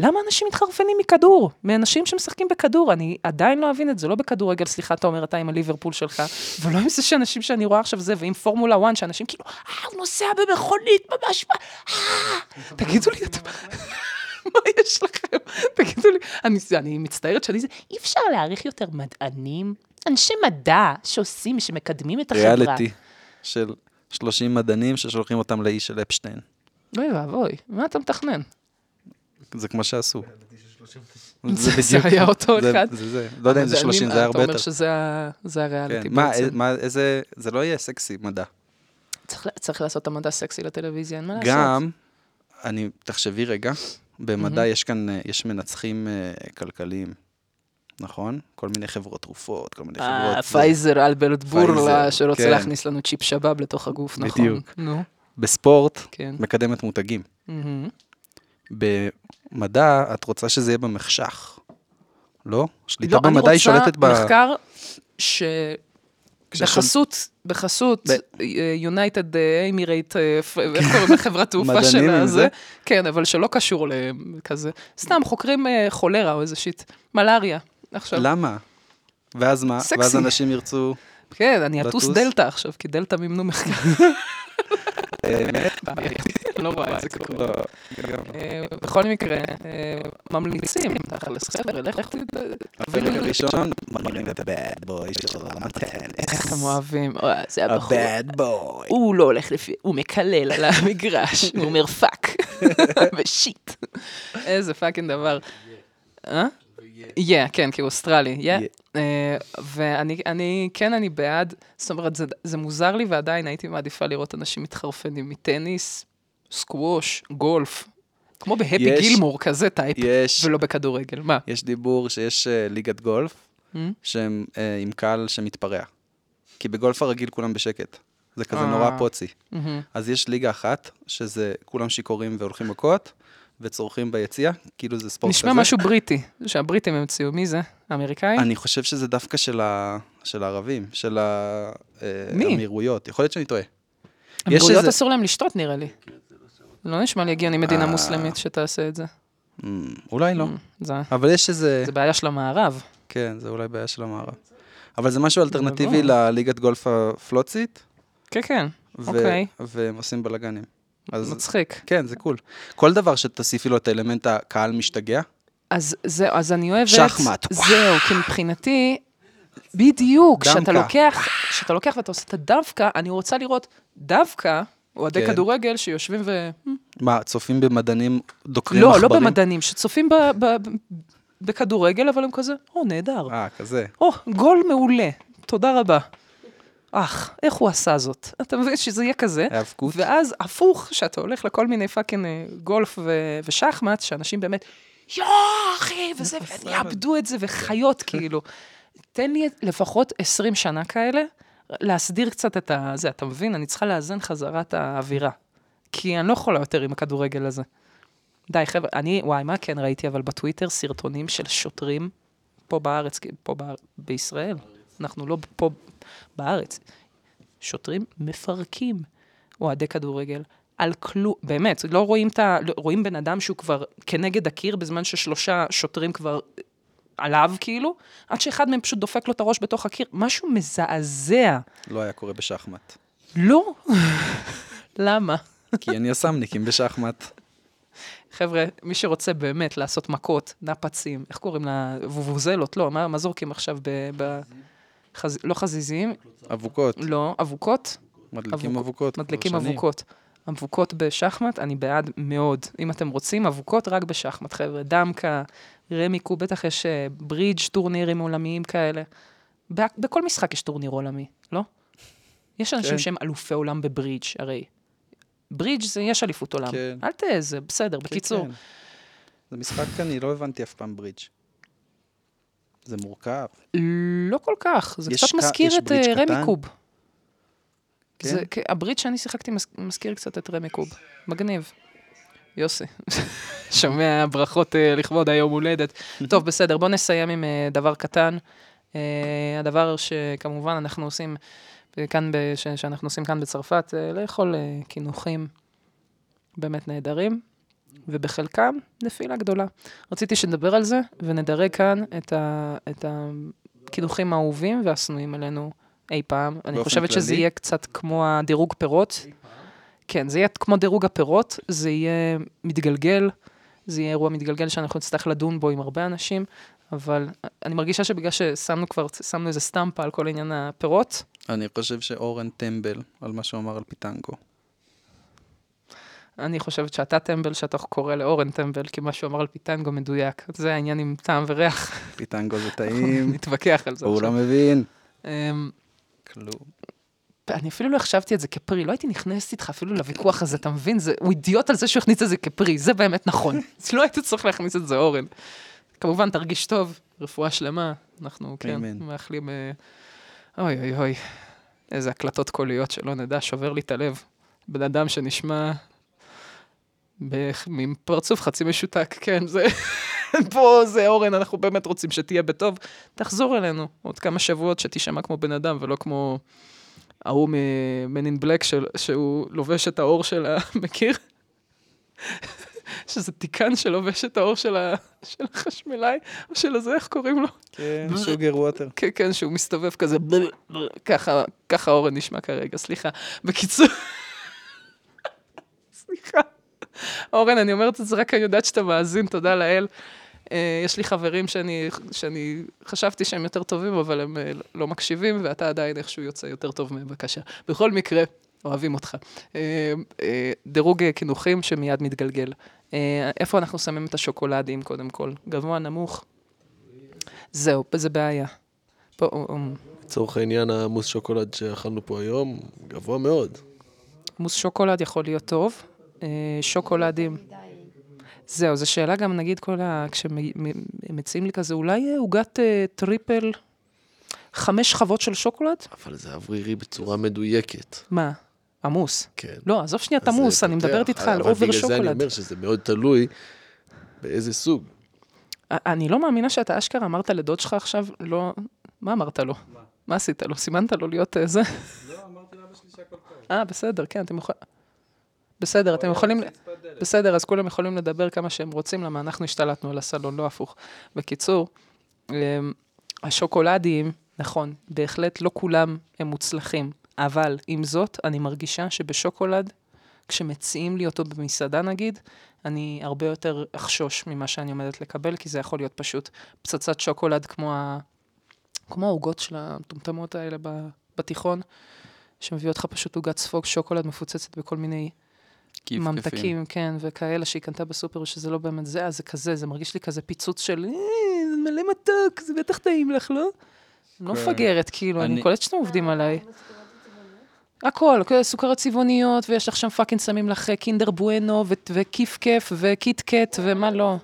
למה אנשים מתחרפנים מכדור? מאנשים שמשחקים בכדור, אני עדיין לא אבין את זה, לא בכדורגל, סליחה, תומר, אתה עם הליברפול שלך, ולא עם זה שאנשים שאני רואה עכשיו זה, ועם פורמולה 1, שאנשים כאילו, אה, הוא נוסע במכונית, ממש, מה, אה, תגידו לי, אתם... [LAUGHS] מה יש לכם? תגידו לי, אני, אני מצטערת שאני זה, אי אפשר להעריך יותר מדענים, אנשי מדע שעושים, שמקדמים את החברה. ריאליטי של 30 מדענים ששולחים אותם לאיש של אפשטיין. אוי ואבוי, מה אתה מתכנן? זה כמו שעשו. זה היה אותו זה- אחד. זה זה. לא יודע אם זה אני- 30, זה היה הרבה אתה יותר. אומר שזה הריאליטי כן. מה, בעצם. מה, איזה, זה לא יהיה סקסי, מדע. צריך, צריך לעשות את המדע סקסי לטלוויזיה, אין מה לעשות. גם, אני, תחשבי רגע, במדע יש כאן, אה, יש מנצחים אה, כלכליים, נכון? כל מיני חברות תרופות, כל מיני חברות... אה, זה. פייזר, אלברט בורלה, פייזר, שרוצה כן. להכניס לנו צ'יפ שבאב לתוך הגוף, נכון. בדיוק. נו, בספורט, כן. מקדמת מותגים. במדע, את רוצה שזה יהיה במחשך, לא? שליטה לא, אני במדע היא רוצה שולטת ב... מחקר ש... בחסות, בחסות יונייטד אמירייט, איך קוראים לחברת תעופה מדענים של עם הזה? זה? כן, אבל שלא קשור לכזה. סתם חוקרים אה, חולרה או איזה שיט, מלאריה. עכשיו, למה? ואז מה? סקסי. ואז אנשים ירצו... כן, אני אטוס? דלתא עכשיו, כי דלתא מימנו מחקר. באמת? לא רואה את זה קורה. אה, בכל מקרה, אה, ממליצים, תכלס, חבר'ה, לכו הפרק הראשון, מראים את ה bad boy של המתן. איך אתם אוהבים, אוי, זה הבחור. ה bad boy. הוא לא הולך לפי, הוא מקלל על המגרש, הוא אומר fuck, [LAUGHS] [LAUGHS] ו shit. איזה fucking דבר. אה? יא, כן, כי הוא אוסטרלי, יא. אה, ואני, אני, כן, אני בעד, זאת אומרת, זה, זה מוזר לי ועדיין הייתי מעדיפה לראות אנשים מתחרפנים מטניס, סקווש, גולף, כמו בהפי גילמור, כזה type, יש, ולא בכדורגל, מה? יש דיבור שיש אה, ליגת גולף, הממ? שהם אה, עם קהל שמתפרע. כי בגולף הרגיל כולם בשקט. זה כזה. נורא פוצי. מהמם. אז יש ליגה אחת, שזה כולם שיכורים והולכים מכות, וצורחים ביציע, כאילו זה ספורט כזה. נשמע משהו בריטי, שהבריטים המציאו, מי זה? האמריקאים? אני חושב שזה דווקא של, ה... של הערבים, של מי? האמירויות. יכול להיות שאני טועה. אמירויות איזה- אסור להם לשתות, נראה לי. לא נשמע לי הגיוני מדינה אה. מוסלמית שתעשה את זה. Mm, אולי לא. זה אבל יש איזה... זה בעיה של המערב. כן, זה אולי בעיה של המערב. אבל זה משהו אלטרנטיבי. לליגת גולף הפלוצית, כן, כן, אוקיי. והם עושים בלאגנים. אז מצחיק. כן, זה קול. כל דבר שתוסיפי לו את האלמנט הקהל משתגע, אז זהו, אז אני אוהבת... שחמט. זהו, כי מבחינתי, בדיוק. כשאתה לוקח, כשאתה לוקח ואתה עושה את הדווקא, אני רוצה לראות דווקא אוהדי כן. כדורגל שיושבים ו... מה, צופים במדענים דוקרים לא, עכברים? לא במדענים, שצופים ב- ב- ב- בכדורגל, אבל הם כזה, או, נהדר. אה, כזה. או, גול מעולה, תודה רבה. אך, איך הוא עשה זאת? אתה מבין שזה יהיה כזה? היאבקות. ואז הפוך, שאתה הולך לכל מיני fucking אה, גולף ו- ושחמט, שאנשים באמת, יואו, אחי, [LAUGHS] וזה, ויאבדו את זה, וחיות, כאילו. תן לי לפחות 20 שנה כאלה, להסדיר קצת את. זה, אתה מבין? אני צריכה לאזן חזרה את האווירה. כי אני לא יכולה יותר עם הכדורגל הזה. די, חבר'ה, אני, וואי, מה כן ראיתי, אבל בטוויטר סרטונים של שוטרים, פה בארץ, פה באר, בישראל, אנחנו לא פה בארץ, שוטרים מפרקים אוהדי כדורגל. על כלום, באמת, לא רואים את ה... לא- רואים בן אדם שהוא כבר כנגד הקיר, בזמן ששלושה שוטרים כבר עליו, כאילו, עד שאחד מהם פשוט דופק לו את הראש בתוך הקיר. משהו מזעזע. לא היה קורה בשחמט. לא. למה? כי אין יס"מניקים בשחמט. חבר'ה, מי שרוצה באמת לעשות מכות, נפצים, איך קוראים לה? וובוזלות, לא, מה, מה זורקים עכשיו ב... ב... חז... לא חזיזים, אבוקות. לא, אבוקות, מדליקים אבוק- אבוקות. מדליקים. אבוקות. אבוקות בשחמט, אני בעד מאוד. אם אתם רוצים, אבוקות רק בשחמט, חבר'ה. דמקה, רמיקו, בטח יש אה, ברידג' טורנירים עולמיים כאלה. בכל משחק יש טורניר עולמי, לא? יש אנשים כן. שהם אלופי עולם בברידג', הרי. ברידג' זה, יש אליפות עולם. כן. אל תזה, בסדר, בקיצור. כן. זה משחק, אני לא הבנתי אף פעם ברידג'. זה מורכב. לא כל כך, זה קצת מזכיר את אה? רמי קוב. כן? זה, הברית שאני שיחקתי מז- מזכיר קצת את רמי קוב. מגניב. יוסי, [LAUGHS] שומע ברכות אה, לכבוד היום הולדת. [LAUGHS] טוב, בסדר, בואו נסיים עם אה, דבר קטן. הדבר שכמובן אנחנו עושים כאן, ב- ש- שאנחנו עושים כאן בצרפת, לאכול קינוחים באמת נהדרים, ובחלקם נפילה גדולה. רציתי שנדבר על זה, ונדרג כאן את, ה, את הקינוחים האהובים והשנואים עלינו אי פעם. אני חושבת שזה כללי? יהיה קצת כמו הדירוג פירות. כן, זה יהיה כמו דירוג הפירות, זה יהיה מתגלגל, זה יהיה אירוע מתגלגל שאנחנו נצטרך לדון בו עם הרבה אנשים, אבל אני מרגישה שבגלל ששמנו כבר, שמנו איזה סטמפה על כל עניין הפירות, אני חושב שאורן טמבל על מה שהוא אמר על פיטנגו. אני חושבת שאתה טמבל, שאתה קורא לאורן טמבל, כי מה שהוא אמר על פיטנגו מדויק. זה העניין עם טעם וריח, פיטנגו זה טעים, נתווכח על זה הוא לא. מבין. אמ, כלום. אני אפילו לא החשבתי את זה כפרי, לא הייתי נכנסת איתך אפילו לוויכוח הזה, אתה מבין? זה, הוא אידיוט על זה שהוא הכניס את זה כפרי, זה באמת נכון. [LAUGHS] לא היית צריך להכניס את זה, אורן. כמובן, תרגיש טוב, רפואה שלמה, אנחנו, כן. מאחלים... אה, אוי אוי אוי, איזה הקלטות קוליות שלא נדע, שובר לי את הלב. בן אדם שנשמע עם פרצוף חצי משותק, כן, זה... [LAUGHS] פה זה אורן, אנחנו באמת רוצים שתהיה בטוב. תחזור אלינו עוד כמה שבועות שתישמע כמו בן אדם ולא כמו ההוא מ-Man in Black של, שהוא לובש את האור של ה... [LAUGHS] מכיר? שזה תיקן שלובש את האור של, ה... של החשמלאי, או של הזה, איך קוראים לו? כן, [LAUGHS] שוגר ווטר. כן, כן, שהוא מסתובב כזה, ככה, ככה אורן נשמע כרגע, סליחה. בקיצור, סליחה. אורן, אני אומרת את זה רק כי אני יודעת שאתה מאזין, תודה לאל. אה, יש לי חברים שאני, שאני חשבתי שהם יותר טובים, אבל הם אה, לא מקשיבים, ואתה עדיין איכשהו יוצא יותר טוב מהם, בבקשה. בכל מקרה, אוהבים אותך. אה, דירוג קינוחים שמיד מתגלגל. איפה אנחנו שמים את השוקולדים, קודם כל? גבוה, נמוך? זהו, זה בעיה. פה, לצורך העניין, המוס שוקולד שאכלנו פה היום, גבוה מאוד. מוס שוקולד יכול להיות טוב. אה, שוקולדים, זהו, זו שאלה גם, נגיד, כל ה... כשמציעים לי כזה, אולי אה, עוגת אה, triple, חמש שכבות של שוקולד? אבל זה אוורירי בצורה מדויקת. מה? עמוס. כן. לא, עזוב שנייה את עמוס, אני. מדברת איתך על אבל over בגלל זה אני שוקולד. אומר שזה מאוד תלוי באיזה סוג. אני לא מאמינה שאתה אשכרה אמרת לדוד שלך עכשיו, לא... מה אמרת לו? מה עשית לו? סימנת לו להיות זה? לא, אמרתי לאבא שלי שהכל טוב. אה, בסדר, כן, אתם יכולים... בסדר, אתם יכולים... בסדר, אז כולם יכולים לדבר כמה שהם רוצים, למה אנחנו השתלטנו על הסלון, לא הפוך. בקיצור, אמ, השוקולדים, נכון, בהחלט לא כולם הם מוצלחים, אבל עם זאת, אני מרגישה שבשוקולד, כשמציעים לי אותו במסעדה נגיד, אני הרבה יותר אחשוש ממה שאני עומדת לקבל, כי זה יכול להיות פשוט פצצת שוקולד כמו ה... כמו העוגות של המטומטמות האלה בתיכון, שמביאות לך פשוט עוגת ספוג שוקולד מפוצצת בכל מיני כיף ממתקים, כן, וכאלה שהיא קנתה בסופר, שזה לא באמת זה, אז זה כזה, זה מרגיש לי כזה פיצוץ של, "אה, זה מלא מתוק, זה בטח טעים לך, לא? אני לא כן. מפגרת, כאילו, אני קולטת שאתם עובדים עליי. הכל, כל סוכריות צבעוניות, ויש לך שם fucking שמים לך אה, קינדר בואנו, וכיף כיף, וקיט קט, ומה לא.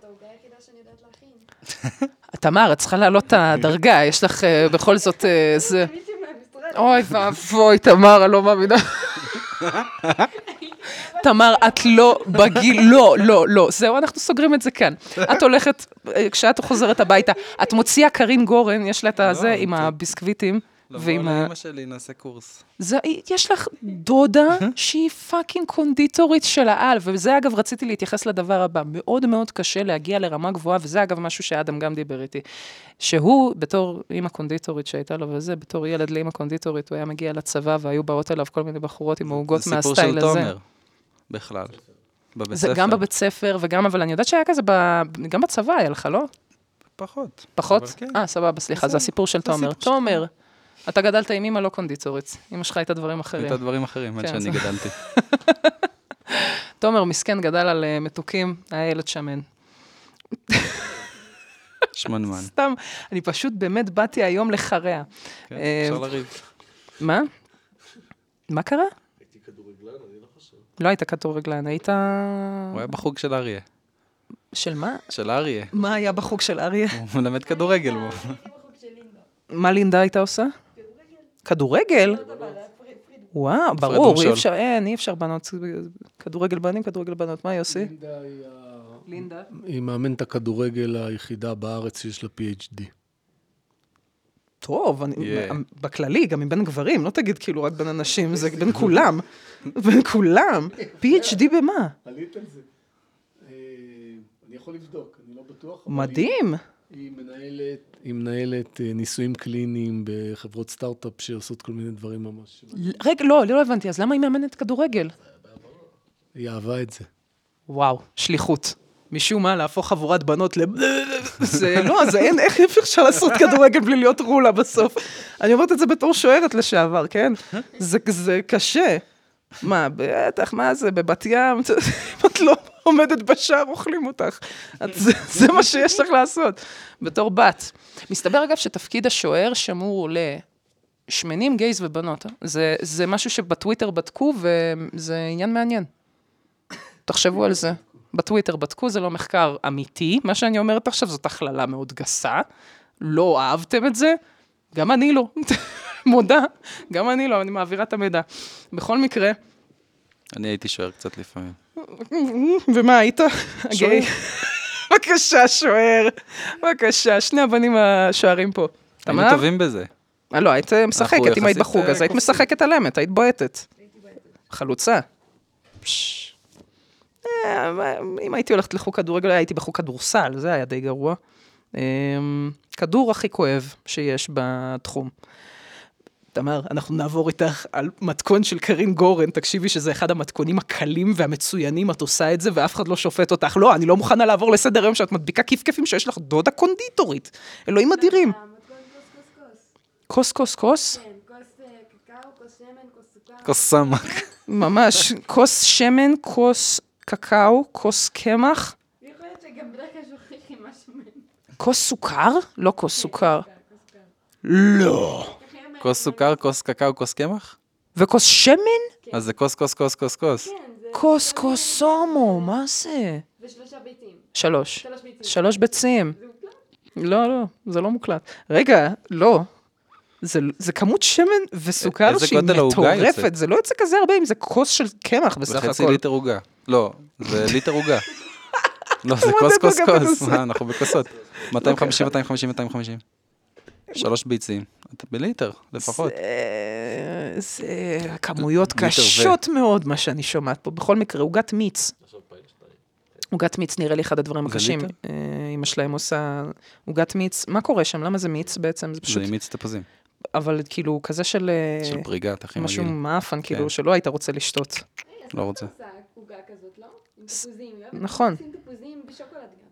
[LAUGHS] תמר, את צריכה להעלות את הדרגה, יש לך אה, בכל זאת אה, זה... מישהו מהמשרד. אוי ואבוי, תמר, אני לא מאמינה. [LAUGHS] תמר, את לא בגיל, לא, לא, לא. זהו, אנחנו סוגרים את זה כאן. את הולכת, אה, כשאת חוזרת הביתה, את מוציאה קרין גורן, יש לה את הזה עם הביסקוויטים. לבוא. לאמא שלי, נעשה קורס. זה, יש לך דודה שהיא fucking קונדיטורית של העל, וזה אגב, רציתי להתייחס לדבר הבא. מאוד מאוד קשה להגיע לרמה גבוהה, וזה אגב משהו שאדם גם דיבר איתי. שהוא, בתור אימא קונדיטורית שהייתה לו וזה, בתור ילד לאימא קונדיטורית, הוא היה מגיע לצבא והיו באות אליו כל מיני בחורות עם העוגות זה סיפור מהסטייל של הזה. תומר, בכלל. בבית זה ספר. גם בבית ספר, וגם, אבל אני יודעת שהיה כזה, ב... גם בצבא היה לך, לא? פחות. פחות? כן. אה, סבבה, סליחה, זה הסיפור של תומר. תומר, אתה גדלת עם אימא לא קונדיטורית. אימא שלך הייתה דברים אחרים. הייתה דברים אחרים עד כן, שאני זה- גדלתי. [LAUGHS] תומר, מסכן, גדל על אה, מתוקים, היה ילד שמן. [LAUGHS] שמנמן. סתם, אני פשוט באמת באתי היום לחרע. כן, אפשר לריב. מה? מה קרה? לא היית כדורגלן, היית... הוא היה בחוג של אריה. של מה? של אריה. מה היה בחוג של אריה? הוא מלמד כדורגל. מה לינדה הייתה עושה? כדורגל? וואו, ברור, אי. אפשר, אין, אי אפשר בנות, כדורגל בנים, כדורגל בנות, מה עושה? לינדה היא ה- לינדה. היא מאמנת הכדורגל היחידה בארץ שיש לה PhD. טוב, אני, Yeah. בכללי, גם מבין גברים, לא תגיד כאילו רק בין אנשים, זה בין כולם. [LAUGHS] בין כולם. PhD במה? עלית על זה. אה, אני יכול לבדוק, אני לא בטוח. מדהים. היא- היא מנהלת, היא מנהלת אה, ניסויים קליניים בחברות סטארט-אפ שעושות כל מיני דברים ממש. רגע, לא, לא הבנתי, אז למה היא מאמנת כדורגל? היא אהבה את זה. וואו, שליחות. משום מה, להפוך חבורת בנות ל... זה לא, זה אין, איך אפשר לעשות כדורגל בלי להיות רולה בסוף? אני אומרת את זה בתור שוערת לשעבר, כן? זה, זה קשה. מה, בטח, מה זה, בבת ים? [LAUGHS] אם את לא עומדת בשער, אוכלים אותך. את, זה, זה מה שיש לך לעשות, בתור בת. מסתבר, אגב, שתפקיד השוער שמור לשמנים, גייז ובנות. אה? זה, זה משהו שבטוויטר בדקו, וזה עניין מעניין. תחשבו על זה. בטוויטר בדקו, זה לא מחקר אמיתי, מה שאני אומרת עכשיו זאת הכללה מאוד גסה. לא אהבתם את זה? גם אני לא. [LAUGHS] מודה, גם אני לא, אני מעבירה את המידע. בכל מקרה, אני הייתי שוער קצת לפעמים. ומה היית? הגיי. בבקשה, שוער. בבקשה, שני הבנים השוערים פה. היינו? טובים בזה. אה, לא, היית משחקת, אם היית יחסית, בחוג, אה, אז היית. משחקת על אמת, היית בועטת. חלוצה. פש. אה, אם הייתי הולכת לחוג כדורגל, הייתי בחוג כדורסל, זה היה די גרוע. אמ, כדור הכי כואב שיש בתחום. תמר, אנחנו נעבור איתך על מתכון של קרין גורן, תקשיבי שזה אחד המתכונים הקלים והמצוינים, את עושה את זה ואף אחד לא שופט אותך. לא, אני לא מוכנה לעבור לסדר היום שאת מדביקה כיף-כיפים שיש לך דודה קונדיטורית. אלוהים אדירים. המתכון כוס כוס כוס. כוס, כוס, כוס? כן, כוס אה, קקאו, כוס שמן, כוס סוכר. כוס סמק. ממש. כוס שמן, כוס קקאו, כוס קמח, יכול להיות שגם בדרך כלל שוכחים משהו מהם. כוס סוכר? לא כוס סוכר. לא. כוס סוכר, כוס קקאו, כוס קמח? וכוס שמן? אז זה כוס, כוס, כוס, כוס, כוס. כן, זה... כוס קוסומו, מה זה? ושלושה ביצים. שלוש. שלוש ביצים. זה? לא, לא, זה לא מוקלט. רגע, לא. זה, זה כמות שמן וסוכר שהיא מטורפת? זה לא יוצא כזה הרבה אם זה כוס של קמח בסך זה חצי הכל. ליטר עוגה. לא, זה ליטר עוגה. [LAUGHS] לא, זה כוס, זה כוס, כוס. מה, אנחנו בכוסות. 250, 250, 250. שלוש ביצים. אתה בליטר, לפחות. זה, זה כמויות ו- קשות מאוד מה שאני שומעת פה. בכל מקרה, עוגת מיץ. עוגת מיץ נראה לי אחד הדברים זה הקשים. אה, אמא שלהם עושה עוגת מיץ. מה קורה שם? למה זה מיץ בעצם? זה זה פשוט, עם מיץ תפוזים. אבל כאילו כזה של... אה, של פריגת, הכי משהו מגעיל. מאפן, כאילו, כן. שלא היית רוצה לשתות. לא רוצה. עוגה כזאת, לא? עם תפוזים. אוהבת נכון. לשים תפוזים בשוקולד גם.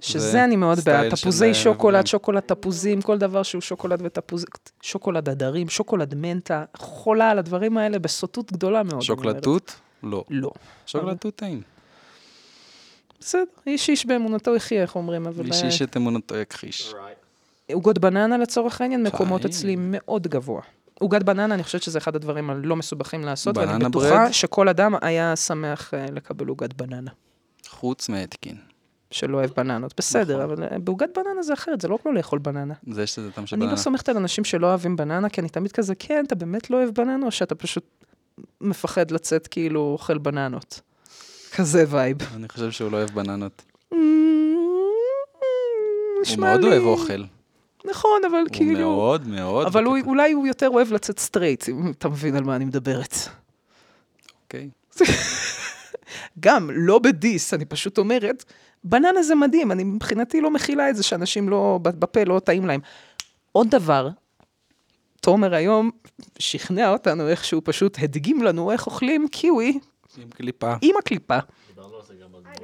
שזה אני מאוד בעד, תפוזי אה, שוקולד. שוקולד תפוזים, כל דבר שהוא שוקולד ותפוז... שוקולד הדרים, שוקולד מנטה, חולה על הדברים האלה בסוטות גדולה מאוד. שוקולד. תות? לא. לא. שוקולד תות טעים. בסדר, איש איש באמונתו יחיה, איך אומרים, אבל... איש אה, איש את אמונתו יכחיש. עוגות בננה לצורך העניין, מקומות. אצלי מאוד גבוה. עוגת בננה, אני חושבת שזה אחד הדברים הלא מסובכים לעשות, ואני בטוחה ברד? שכל אדם היה שמח אה, לקבל עוגת בננה, חוץ מאתקין. שלא אוהב בננות. בסדר, נכון. אבל אה, בעוגת בננה זה אחרת, זה לא כמו לאכול בננה. זה יש לזה טעם של אני בננה. לא סומכת על אנשים שלא אוהבים בננה, כי אני תמיד כזה, כן, אתה באמת לא אוהב בננה, או שאתה פשוט מפחד לצאת כאילו אוכל בננות. כזה vibe. אני חושב שהוא לא אוהב בננות. הוא הוא מאוד אוהב אוכל. נכון, אבל הוא כאילו... מאוד מאוד. אבל הוא. אולי הוא יותר אוהב לצאת straight, אם אתה מבין על מה אני מדברת. אוקיי. [LAUGHS] גם, לא ב diss, אני פשוט אומרת, בננה זה מדהים, אני מבחינתי לא מכילה את זה שאנשים לא, בפה לא טעים להם. עוד דבר, תומר היום שכנע אותנו איך שהוא פשוט הדגים לנו איך אוכלים קיווי עם קליפה. עם הקליפה.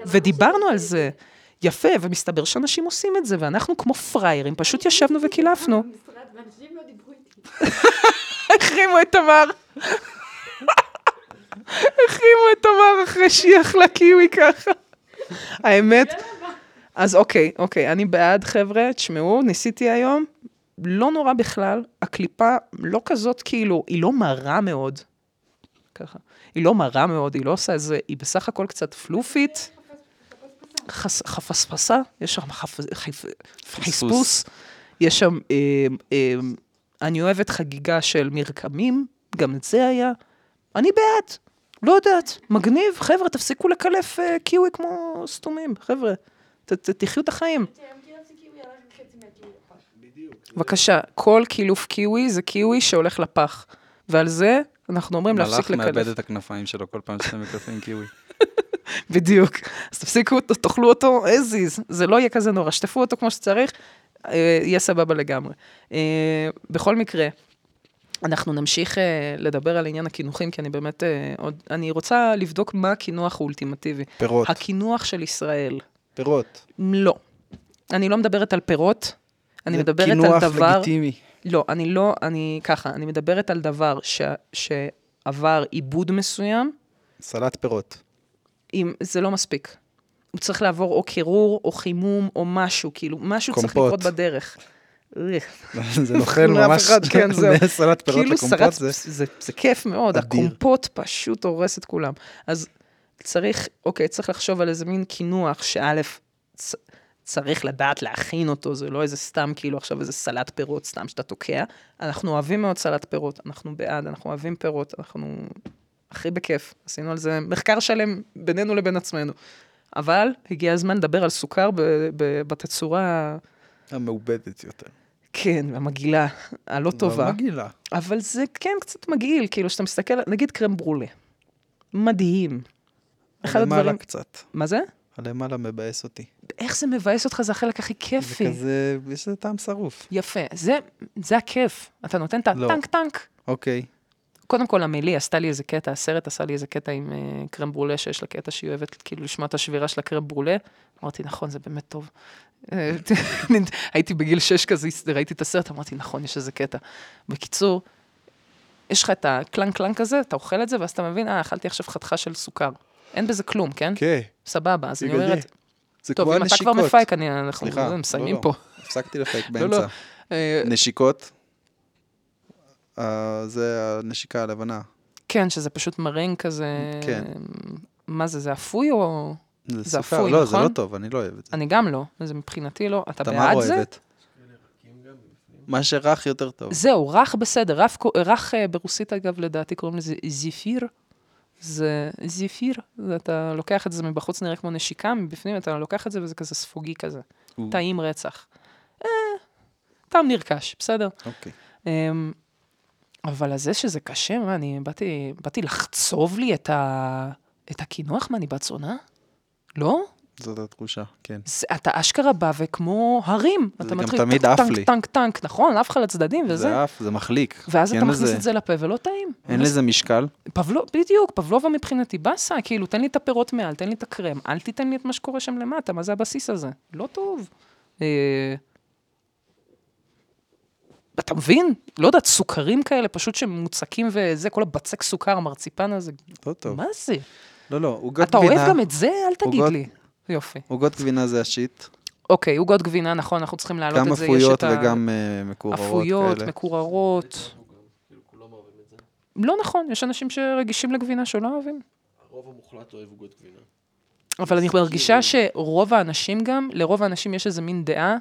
ודיברנו על זה. יפה, ומסתבר שאנשים עושים את זה, ואנחנו כמו פראיירים, פשוט ישבנו וקילפנו. ואנשים לא דיברו איתי. החרימו את תמר. החרימו את תמר אחרי שהיא אכלה קיווי ככה. האמת, אז אוקיי, אוקיי, אני בעד, חבר'ה, תשמעו, ניסיתי היום, לא נורא בכלל, הקליפה לא כזאת כאילו, היא לא מרה מאוד. ככה. היא לא מרה מאוד, היא לא עושה איזה, היא בסך הכל קצת פלופית. חס- חפספסה, יש שם חפ- חפ- חספוס, יש שם, אה, אה, אני אוהבת חגיגה של מרקמים, גם את זה היה. אני בעד, לא יודעת, מגניב, חבר'ה, תפסיקו לקלף אה, קיווי כמו סתומים, חבר'ה, ת, ת, תחיו את החיים. חצי מהקיווי לפח. בבקשה, כל קילוף קיווי זה קיווי שהולך לפח, ועל זה אנחנו אומרים להפסיק מלאך לקלף. מאבד את הכנפיים שלו כל פעם שאתם מקלפים קיווי. [LAUGHS] בדיוק. אז תפסיקו תאכלו אותו as is, זה לא יהיה כזה נורא, שטפו אותו כמו שצריך, אה, יהיה סבבה לגמרי. אה, בכל מקרה, אנחנו נמשיך אה, לדבר על עניין הקינוחים, כי אני באמת אה, עוד, אני רוצה לבדוק מה הקינוח האולטימטיבי. פירות. הקינוח של ישראל. פירות. לא. אני לא מדברת על פירות, אני זה מדברת על קינוח דבר... לגיטימי. לא, אני לא, אני ככה, אני מדברת על דבר ש, שעבר עיבוד מסוים, סלט פירות. אם זה לא מספיק. הוא צריך לעבור או קירור, או חימום, או משהו, כאילו, משהו צריך קומפוט. לקרות בדרך. [LAUGHS] זה נוכל ממש, כן, [LAUGHS] זהו. סלט פירות כאילו לקומפוט סרט, זה... זה, זה כיף מאוד, אדיר. הקומפוט פשוט הורס את כולם. אז צריך, אוקיי, צריך לחשוב על איזה מין קינוח, שא', צ- צריך לדעת להכין אותו, זה לא איזה סתם, כאילו עכשיו איזה סלט פירות, סתם שאתה תוקע. אנחנו אוהבים מאוד סלט פירות, אנחנו בעד, אנחנו אוהבים פירות, אנחנו הכי בכיף. עשינו על זה מחקר שלם בינינו לבין עצמנו. אבל הגיע הזמן לדבר על סוכר בתצורה, המעובדת יותר. כן, המגעילה, הלא טובה. לא מגעילה. אבל זה כן קצת מגעיל, כאילו, שאתה מסתכל, נגיד קרם ברולה. מדהים. אחד למעלה הדברים... קצת. מה זה? הלמעלה מבאס אותי. איך זה מבאס אותך, זה החלק הכי זה כיפי. כזה, יש לזה טעם שרוף. יפה, זה, זה הכיף. אתה נותן את לא. הטנק טנק. אוקיי. קודם כל, עמלי עשתה לי איזה קטע, הסרט עשה לי איזה קטע עם uh, קרם ברולה, שיש לה קטע שהיא אוהבת כאילו לשמוע את השבירה של הקרם ברולה. אמרתי, נכון, זה באמת טוב. אה, [LAUGHS] הייתי בגיל 6 כזה, ראיתי את הסרט, אמרתי, נכון, יש איזה קטע. בקיצור, יש לך את הקלנק קלנק הזה, אתה אוכל את זה, ואז אתה מבין, אה, אכלתי עכשיו חתיכה של סוכר. אין בזה כלום, כן? כן. סבבה, אז אני בגלל זה. אומרת, זה טוב, כמו אם אתה כבר הנשיקות. מפייק, אני- אנחנו מסיימים לא, פה. לא. הפסקתי לפייק לא. באמצע. אה, נשיקות. אה, זה הנשיקה הלבנה. כן, שזה פשוט מרנג כזה... כן. מה זה, זה אפוי או... זה סוכר. אפוי, לא, זה נכון? לא טוב, אני לא אוהב את זה. אני גם לא, זה מבחינתי לא. אתה תמר בעד זה? אוהבת. מה שרך יותר טוב. זהו, רך בסדר. רך, רך אה, ברוסית, אגב, לדעתי קוראים לזה זיפיר. זה זיפיר, זה אתה לוקח את זה מבחוץ, נראה כמו נשיקה, מבפנים אתה לוקח את זה וזה כזה ספוגי כזה. טעים רצח. אה, טעם נרכש, בסדר. אוקיי. אבל הזה שזה קשה, מה, אני באתי, באתי לחצוב לי את, ה, את הקינוח? מה, אני בת זונה? לא? זאת התחושה, כן. זה, אתה אשכרה בא וכמו הרים. זה אתה גם מתחיל תמיד טנק, עף טנק, לי. טנק, טנק, נכון, עף לך לצדדים וזה. זה עף, זה מחליק. ואז אתה מכניס לזה- את זה לפה ולא טעים. אין לזה משקל. פבלו, בדיוק, פבלובה מבחינתי באסה, כאילו, תן לי את הפירות מעל, תן לי את הקרם, אל תיתן לי את מה שקורה שם למטה, מה זה הבסיס הזה? לא טוב. אתה מבין? לא יודעת, סוכרים כאלה, פשוט שמוצקים וזה, כל הבצק סוכר, המרציפן הזה, לא טוב. מה זה? לא, לא, עוגות אתה גבינה. אוהב גם את זה? אל תגיד עוגות- לי. יופי. עוגות גבינה זה השיט. אוקיי, עוגות גבינה, נכון, אנחנו צריכים להעלות גם את זה. יש אפויות וגם אה, מקוררות אפויות, כאלה. מקוררות. לא נכון, יש אנשים שרגישים לגבינה שלא אוהבים. הרוב המוחלט אוהב עוגות גבינה. אבל אני מרגישה שרוב האנשים גם, לרוב האנשים יש איזה מין דעה.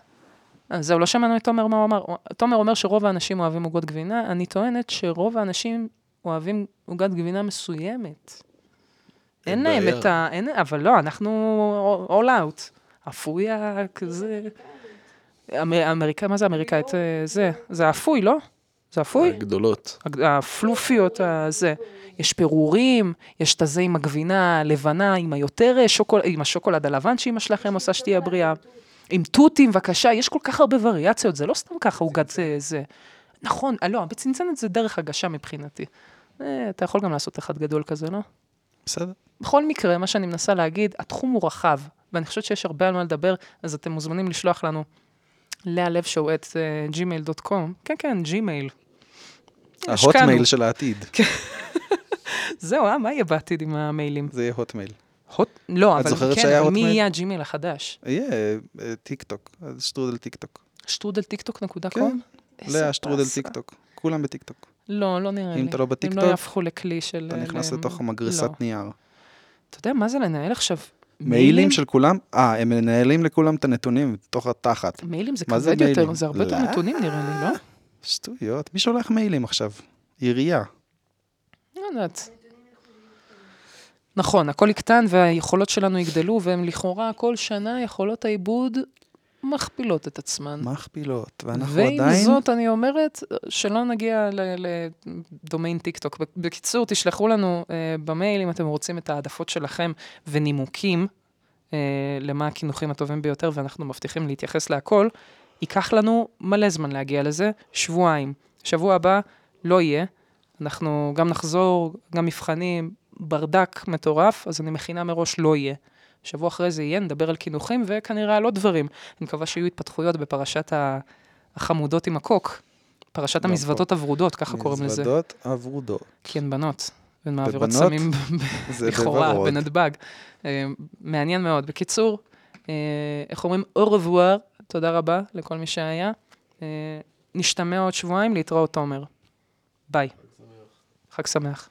אה, זהו, לא שמענו את תומר מה הוא אמר. תומר אומר שרוב האנשים אוהבים עוגות גבינה, אני טוענת שרוב האנשים אוהבים עוגת גבינה מסוימת. אין להם. את ה... אין, אבל לא, אנחנו all out. אפויה כזה... אמר- אמריקה, מה זה אמריקאית? אה, זה, זה אפוי, לא? זה אפוי? גדולות. הג- הפלופיות, הזה. יש פירורים, יש את הזה עם הגבינה הלבנה, עם היותר אה, שוקולד, עם השוקולד הלבן שאמא שלכם עושה שתהיה בריאה. עם תותים, בבקשה, יש כל כך הרבה וריאציות, זה לא סתם ככה עוגת אה, זה. נכון, אה, לא, בצנצנת זה דרך הגשה מבחינתי. אה, אתה יכול גם לעשות אחד גדול כזה, לא? בסדר. בכל מקרה, מה שאני מנסה להגיד, התחום הוא רחב, ואני חושבת שיש הרבה על מה לדבר, אז אתם מוזמנים לשלוח לנו להלב שואו at gmail.com. כן, כן, ג'ימייל. ההוטמייל של העתיד. [LAUGHS] זהו, אה, מה יהיה בעתיד עם המיילים? זה יהיה הוטמייל. הוט? לא, אבל כן, מי? יהיה הג'ימייל החדש? יהיה אה, טיק טוק, אז שטרודל טיק טוק. שטרודל טיקטוק נקודה כן, com? איזה לאה שטרודל. טיק טוק. כולם בטיק טוק. לא, לא נראה לי. אם אתה לא הם בטיקטוק, לא יהפכו לכלי של... אתה נכנס ל- לתוך לא. המגרסת נייר. אתה יודע מה זה לנהל עכשיו מיילים של כולם? אה, הם מנהלים לכולם את הנתונים בתוך התחת. מיילים זה כבד יותר? זה הרבה יותר לא. נתונים נראה לי, לא? שטויות, מי שולח מיילים עכשיו? עירייה. לא יודעת. נכון, הכל יקטן והיכולות שלנו יגדלו, והן לכאורה כל שנה יכולות העיבוד מכפילות את עצמן. מכפילות, ואנחנו ועם עדיין... זאת, אני אומרת, שלא נגיע לדומיין טיק טוק. בקיצור, תשלחו לנו uh, במייל אם אתם רוצים את העדפות שלכם ונימוקים uh, למה הקינוחים הטובים ביותר, ואנחנו מבטיחים להתייחס להכל. ייקח לנו מלא זמן להגיע לזה, שבועיים. שבוע הבא לא יהיה. אנחנו גם נחזור, גם מבחנים, ברדק מטורף, אז אני מכינה מראש לא יהיה. שבוע אחרי זה יהיה, נדבר על קינוחים וכנראה על עוד דברים. אני מקווה שיהיו התפתחויות בפרשת. החמודות עם הקוק. פרשת לא המזוודות הוורודות, ככה קוראים לזה. מזוודות הוורודות. כי הן בנות. והן מעבירות? סמים [LAUGHS] לכאורה. בנתב"ג. אה, מעניין מאוד. בקיצור, אה, איך אומרים? au revoir, תודה רבה לכל מי שהיה. אה, נשתמע עוד שבועיים, להתראות תומר. ביי. חג שמח.